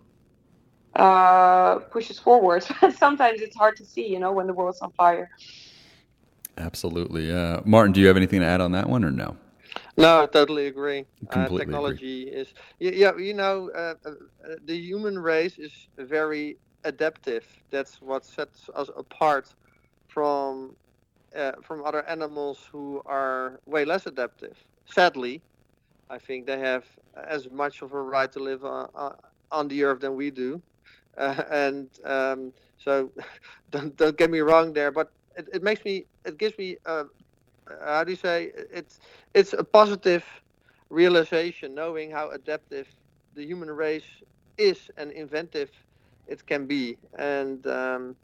uh, push us forward. [laughs] Sometimes it's hard to see, you know, when the world's on fire. Absolutely. Uh, Martijn, do you have anything to add on that one or no? No, I totally agree. Uh, Completely agree. technology is, yeah, you know, uh, uh, uh, the human race is very adaptive. That's what sets us apart from uh, from other animals who are way less adaptive. Sadly, I think they have as much of a right to live on, on- on the earth than we do. Uh, and um, so, [laughs] don't, don't get me wrong there, but it, it makes me, it gives me, uh, how do you say, it's it's a positive realization knowing how adaptive the human race is and inventive it can be and um,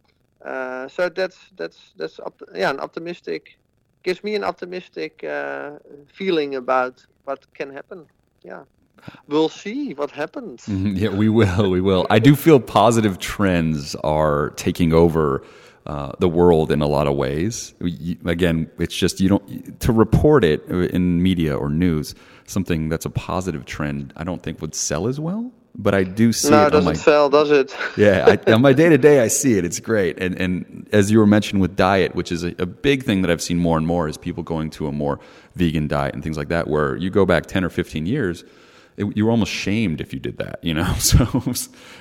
uh, so that's that's that's op- yeah an optimistic gives me an optimistic uh, feeling about what can happen yeah we'll see what happens. [laughs] Yeah, we will. We will. I do feel positive trends are taking over uh, the world in a lot of ways. You- Again, it's just you don't to report it in media or news. Something that's a positive trend, I don't think would sell as well. But I do see no, it on doesn't my sell, does it? [laughs] yeah, I, on my day to day, I see it. It's great, and and as you were mentioning with diet, which is a, a big thing that I've seen more and more, is people going to a more vegan diet and things like that. Where you go back ten or fifteen years, it, you were almost shamed if you did that, you know. [laughs] So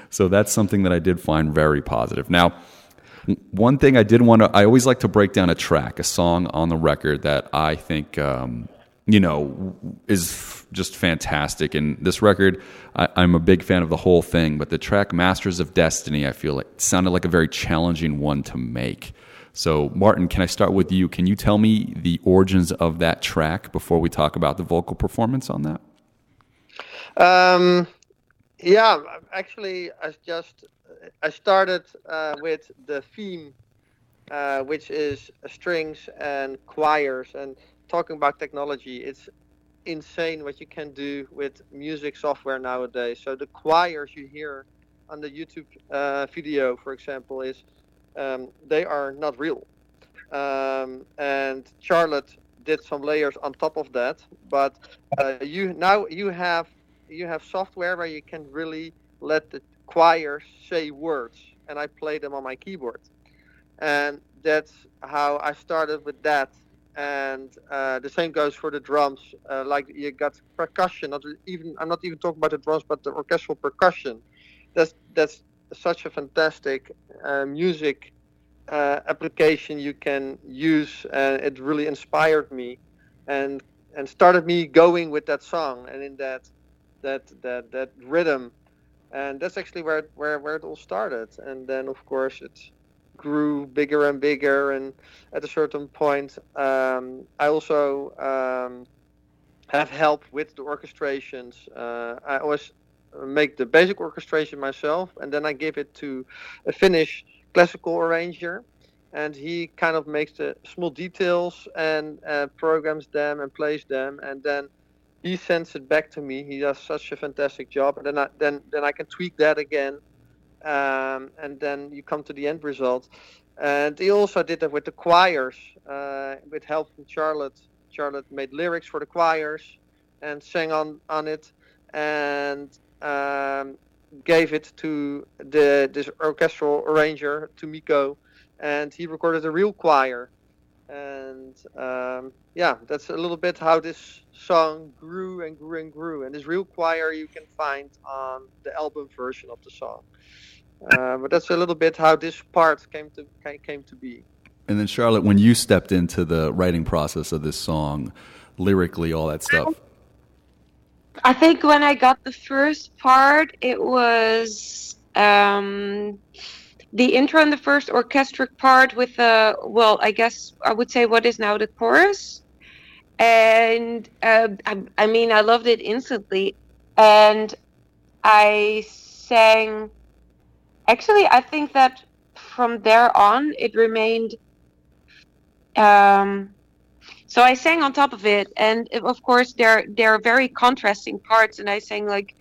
so that's something that I did find very positive. Now, one thing I did want to, I always like to break down a track, a song on the record that I think, um, you know, is just fantastic. And this record, I, I'm a big fan of the whole thing, but the track Masters of Destiny, I feel like sounded like a very challenging one to make. So, Martijn, can I start with you? Can you tell me the origins of that track before we talk about the vocal performance on that? Um, yeah, actually, I just I started uh, with the theme, uh, which is strings and choirs. And talking about technology, it's insane what you can do with music software nowadays. So the choirs you hear on the YouTube uh, video, for example, is um, they are not real. Um, and Charlotte did some layers on top of that, but uh, you now you have you have software where you can really let the choirs say words, and I play them on my keyboard, and that's how I started with that. And uh, the same goes for the drums. Uh, like you got percussion. Not even I'm not even talking about the drums, but the orchestral percussion. That's that's such a fantastic uh, music uh, application you can use, and it really inspired me, and and started me going with that song and in that that that that rhythm, and that's actually where where where it all started. And then of course it grew bigger and bigger, and at a certain point, um, I also um, have help with the orchestrations. Uh, I always make the basic orchestration myself, and then I give it to a Finnish classical arranger, and he kind of makes the small details and uh, programs them and plays them, and then he sends it back to me. He does such a fantastic job, and then I, then then I can tweak that again, um, and then you come to the end result. And he also did that with the choirs, uh, with help from Charlotte. Charlotte made lyrics for the choirs and sang on on it, and um, gave it to the this orchestral arranger to Mikko, and he recorded a real choir. And um, yeah, that's a little bit how this song grew and grew and grew. And this real choir you can find on the album version of the song. Uh, but that's a little bit how this part came to came to be. And then, Charlotte, when you stepped into the writing process of this song, lyrically, all that stuff, I think when I got the first part, it was um, the intro and the first orchestric part with the well, I guess I would say what is now the chorus, and uh, I, I mean I loved it instantly, and I sang. Actually, I think that from there on it remained. Um, so I sang on top of it, and of course there there are very contrasting parts, and I sang like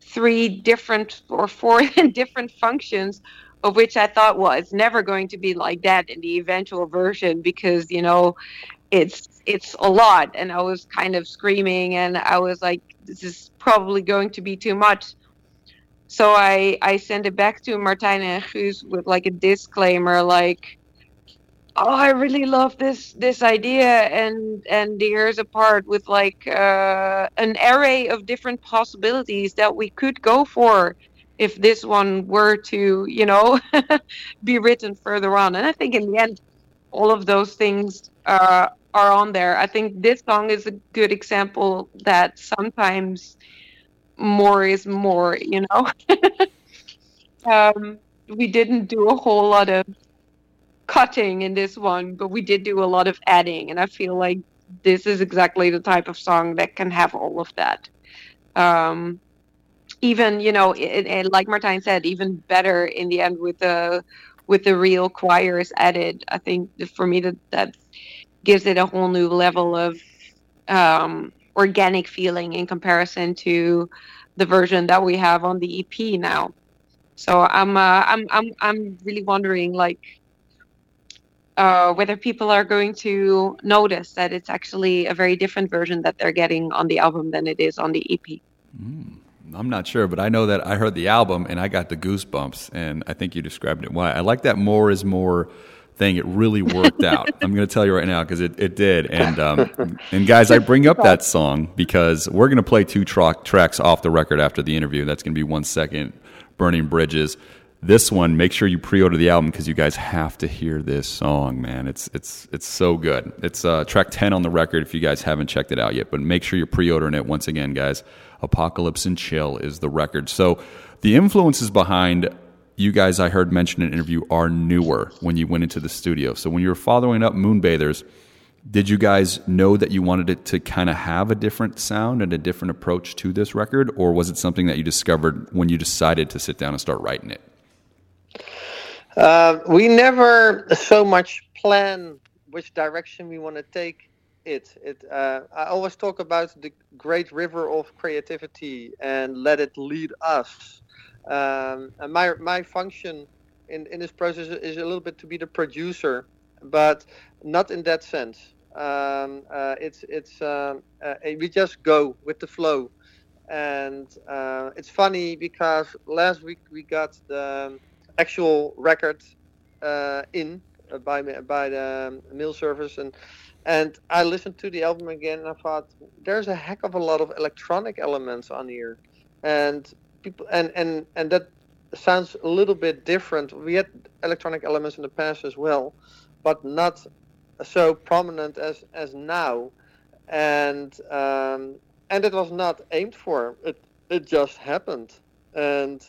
three different or four [laughs] different functions, of which I thought, well, it's never going to be like that in the eventual version because you know, it's it's a lot, and I was kind of screaming, and I was like, this is probably going to be too much. So I I sent it back to Martijn and Guus with like a disclaimer, like oh i really love this this idea and and here's a part with like uh, an array of different possibilities that we could go for if this one were to you know [laughs] be written further on. And i think in the end all of those things uh, are on there. I think this song is a good example that sometimes more is more you know? [laughs] Um, we didn't do a whole lot of cutting in this one, but we did do a lot of adding, and I feel like this is exactly the type of song that can have all of that. Um, even you know, it, like Martijn said, even better in the end with the with the real choirs added. I think for me that that gives it a whole new level of um, organic feeling in comparison to the version that we have on the EP now. So I'm uh, I'm I'm I'm really wondering like uh, whether people are going to notice that it's actually a very different version that they're getting on the album than it is on the EP. I'm not sure, but I know that I heard the album and I got the goosebumps, and I think you described it. Why? I like that more is more thing. It really worked out. [laughs] I'm going to tell you right now because it, it did. And um, and guys, I bring up that song because we're going to play two tra- tracks off the record after the interview. That's going to be one second, Burning Bridges. This one, make sure you pre-order the album because you guys have to hear this song, man. It's it's it's so good. It's uh, track ten on the record if you guys haven't checked it out yet. But make sure you're pre-ordering it once again, guys. Apocalypse and Chill is the record. So the influences behind you guys I heard mention in an interview are newer when you went into the studio. So when you were following up Moonbathers, did you guys know that you wanted it to kind of have a different sound and a different approach to this record, or was it something that you discovered when you decided to sit down and start writing it? Uh, we never so much plan which direction we want to take it. It. Uh, I always talk about the great river of creativity and let it lead us. Um, and my my function in in this process is a little bit to be the producer, but not in that sense. Um, uh, it's it's um, uh, we just go with the flow, and uh, it's funny because last week we got the actual record uh, in uh, by by the um, mail service and and I listened to the album again and I thought there's a heck of a lot of electronic elements on here. And people and and and that sounds a little bit different. We had electronic elements in the past as well but not so prominent as as now. And um, and it was not aimed for. It it just happened. And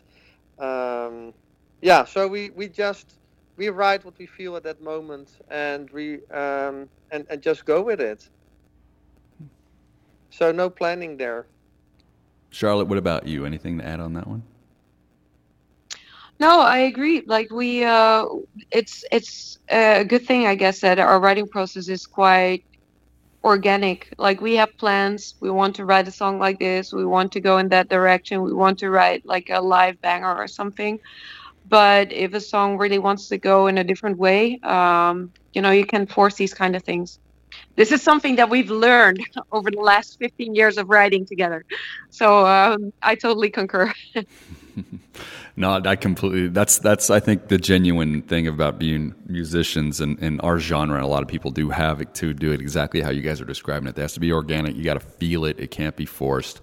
um, yeah so we we just we write what we feel at that moment and we um, and, and just go with it so no planning there Charlotte, what about you? Anything to add on that one? No, I agree. Like we, uh, it's it's a good thing, I guess, that our writing process is quite organic. Like we have plans. We want to write a song like this. We want to go in that direction. We want to write like a live banger or something. But if a song really wants to go in a different way, um, you know, you can force these kind of things. This is something that we've learned [laughs] over the last 15 years of writing together. So um, I totally concur. [laughs] [laughs] No, I completely. That's that's I think the genuine thing about being musicians and in our genre. And a lot of people do have it to do it exactly how you guys are describing it. It has to be organic. You got to feel it. It can't be forced.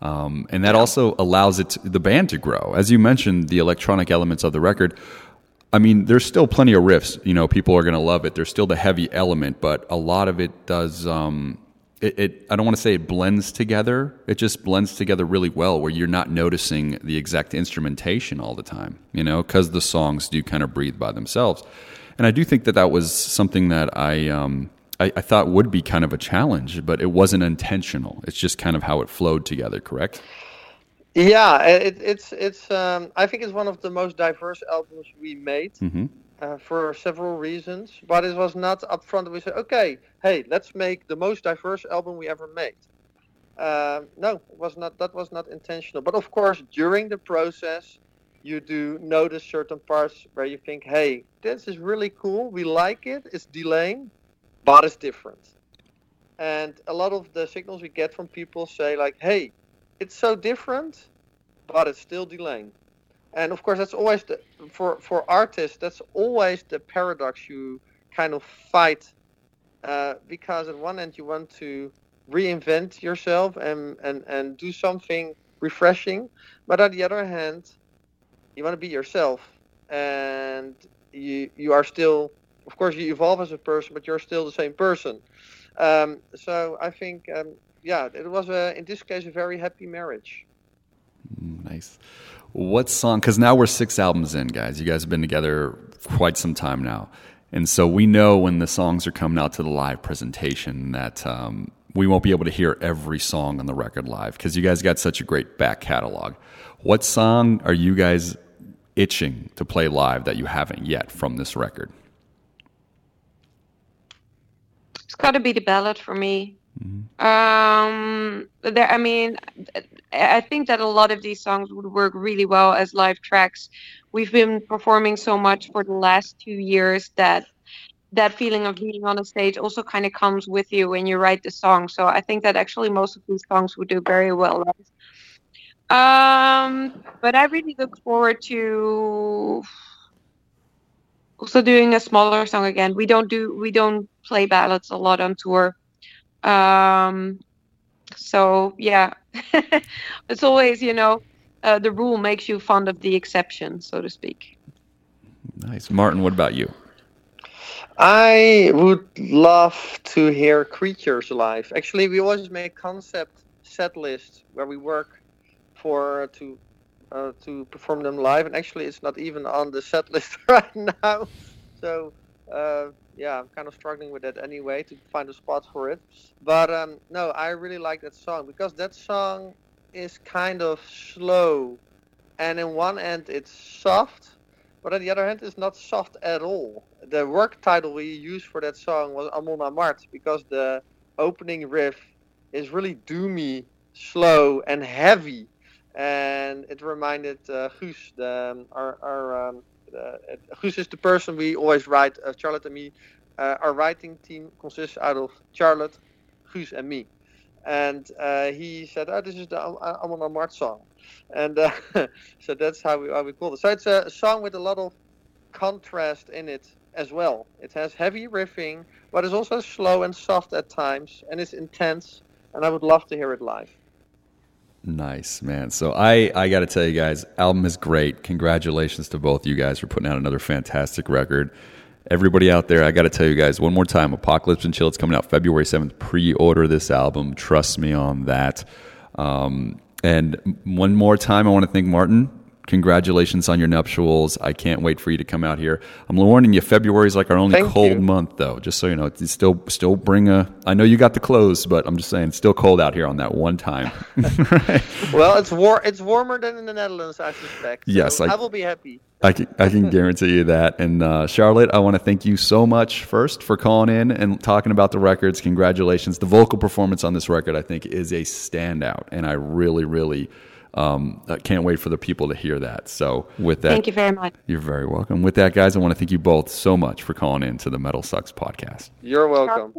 Um, and that also allows it to, the band to grow. As you mentioned, the electronic elements of the record. I mean, there's still plenty of riffs. You know, people are going to love it. There's still the heavy element, but a lot of it does. Um, it, it I don't want to say it blends together. It just blends together really well, where you're not noticing the exact instrumentation all the time. You know, because the songs do kind of breathe by themselves. And I do think that that was something that I. Um, I, I thought would be kind of a challenge, but it wasn't intentional. It's just kind of how it flowed together, correct? yeah it, it's it's um, i think it's one of the most diverse albums we made Mm-hmm. uh, for several reasons but it was not upfront we said okay hey let's make the most diverse album we ever made um, no it was not that was not intentional but of course during the process you do notice certain parts where you think hey this is really cool we like it it's Delain but it's different. And a lot of the signals we get from people say like hey it's so different but it's still Delain. And of course that's always the for for artists that's always the paradox you kind of fight uh, because at one end you want to reinvent yourself and, and and do something refreshing. But on the other hand you want to be yourself and you you are still of course you evolve as a person but you're still the same person um, so i think um, yeah it was a, in this case a very happy marriage Nice. What song? Because now we're six albums in, guys. You guys have been together quite some time now. And so we know when the songs are coming out to the live presentation that um, we won't be able to hear every song on the record live because you guys got such a great back catalog. What song are you guys itching to play live that you haven't yet from this record? It's got to be the ballad for me. Um, there, I mean, I think that a lot of these songs would work really well as live tracks. We've been performing so much for the last two years that that feeling of being on a stage also kind of comes with you when you write the song. So I think that actually most of these songs would do very well. Um, but I really look forward to also doing a smaller song again. We don't do we don't play ballads a lot on tour. Um, so yeah, [laughs] it's always you know uh, the rule makes you fond of the exception, so to speak. Nice. Martijn, what about you? I would love to hear Creatures live. Actually, we always make concept set lists where we work for to uh, to perform them live, and actually, it's not even on the set [laughs] list right now. So uh, yeah, I'm kind of struggling with that anyway to find a spot for it. But um, no, I really like that song because that song is kind of slow, and in one end it's soft, but on the other hand it's not soft at all. The work title we used for that song was Amon Amarth because the opening riff is really doomy, slow, and heavy, and it reminded uh, Guus, the, um, our, our um, uh, Guus is the person we always write, uh, Charlotte and me. Uh, our writing team consists out of Charlotte, Guus, and me. And uh, he said, "Oh, this is the Amon Amarth song," and uh, [laughs] so that's how we how we call it. So it's a song with a lot of contrast in it as well. It has heavy riffing, but it's also slow and soft at times, and it's intense. And I would love to hear it live. Nice, man. So I, I got to tell you guys, album is great. Congratulations to both you guys for putting out another fantastic record. Everybody out there, I got to tell you guys one more time, Apocalypse and Chill. It's coming out February 7th. Pre-order this album. Trust me on that. Um, and one more time, I want to thank Martijn. Congratulations on your nuptials. I can't wait for you to come out here. I'm warning you, February is like our only Thank cold you. month, though. Just so you know, it's still still bring a. I know you got the clothes, but I'm just saying, it's still cold out here on that one time. [laughs] [laughs] Well, it's war. It's warmer than in the Netherlands, I suspect. So Yes, I- I will be happy. I can, I can guarantee you that. And uh, Charlotte, I want to thank you so much first for calling in and talking about the records. Congratulations. The vocal performance on this record, I think, is a standout. And I really, really um, I can't wait for the people to hear that. So, with that, Thank you very much. you're very welcome. With that, guys, I want to thank you both so much for calling in to the Metal Sucks podcast. You're welcome.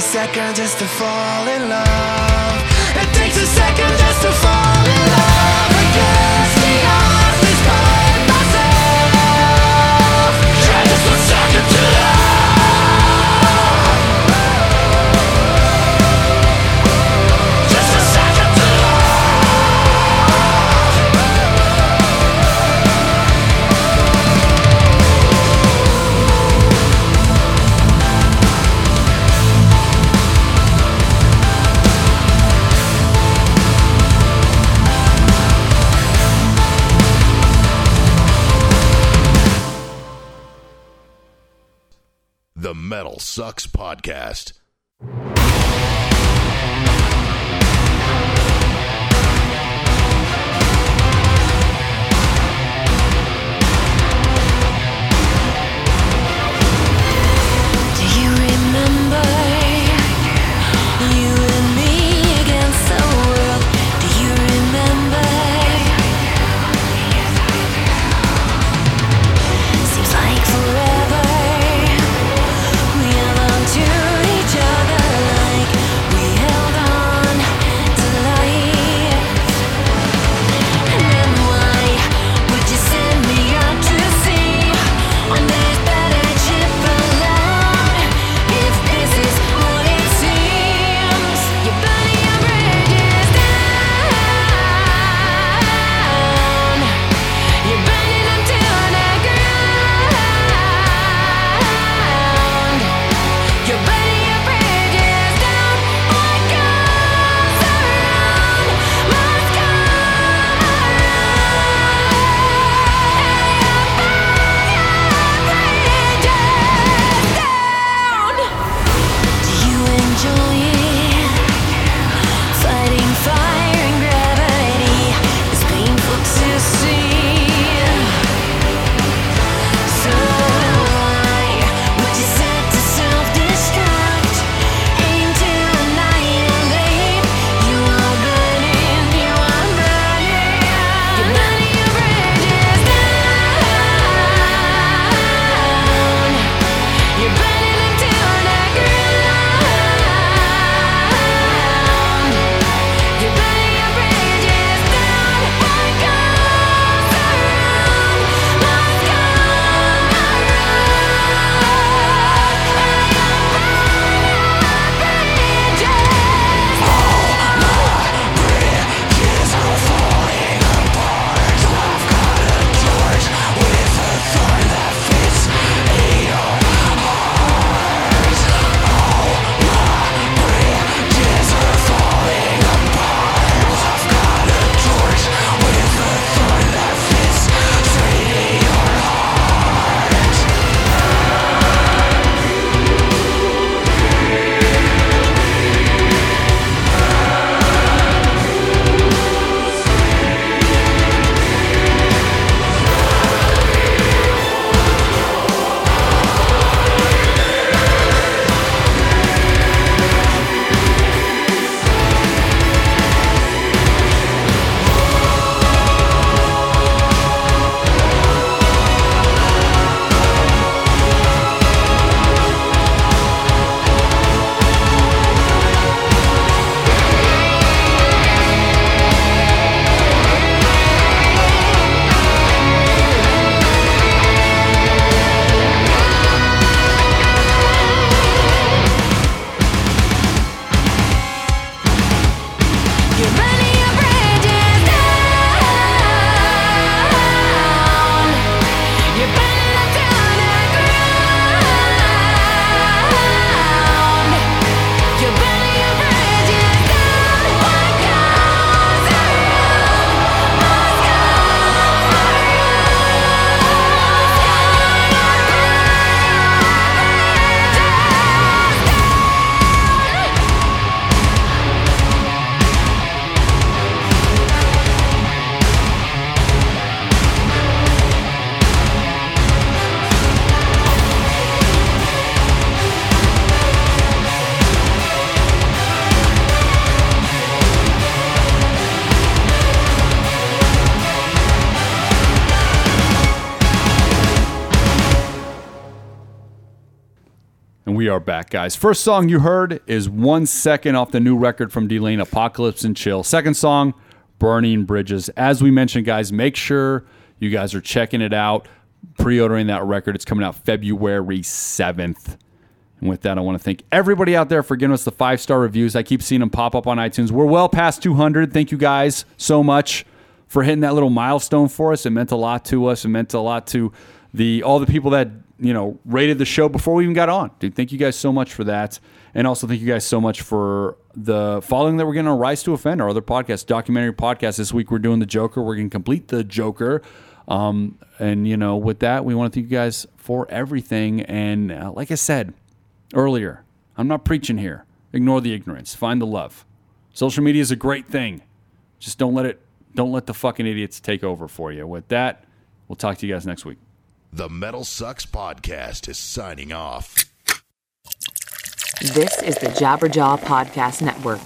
Second just to fall in love. It takes a second just to fall in love. Sucks Podcast. Back, guys. First song you heard is one second off the new record from Delain, Apocalypse and Chill. Second song, Burning Bridges. As we mentioned, guys, make sure you guys are checking it out, pre ordering that record. It's coming out February 7th. And with that, I want to thank everybody out there for giving us the five star reviews. I keep seeing them pop up on iTunes. We're well past 200. Thank you guys so much for hitting that little milestone for us. It meant a lot to us. It meant a lot to the all the people that you know rated the show before we even got on. Dude, thank you guys so much for that, and also thank you guys so much for the following that we're getting on Rise to Offend, our other podcast, documentary podcast. This week we're doing the Joker. We're going to complete the Joker. Um, and you know, with that, we want to thank you guys for everything. And uh, like I said earlier, I'm not preaching here. Ignore the ignorance. Find the love. Social media is a great thing. Just don't let it. Don't let the fucking idiots take over for you. With that, we'll talk to you guys next week. The Metal Sucks Podcast is signing off. This is the Jabberjaw Podcast Network.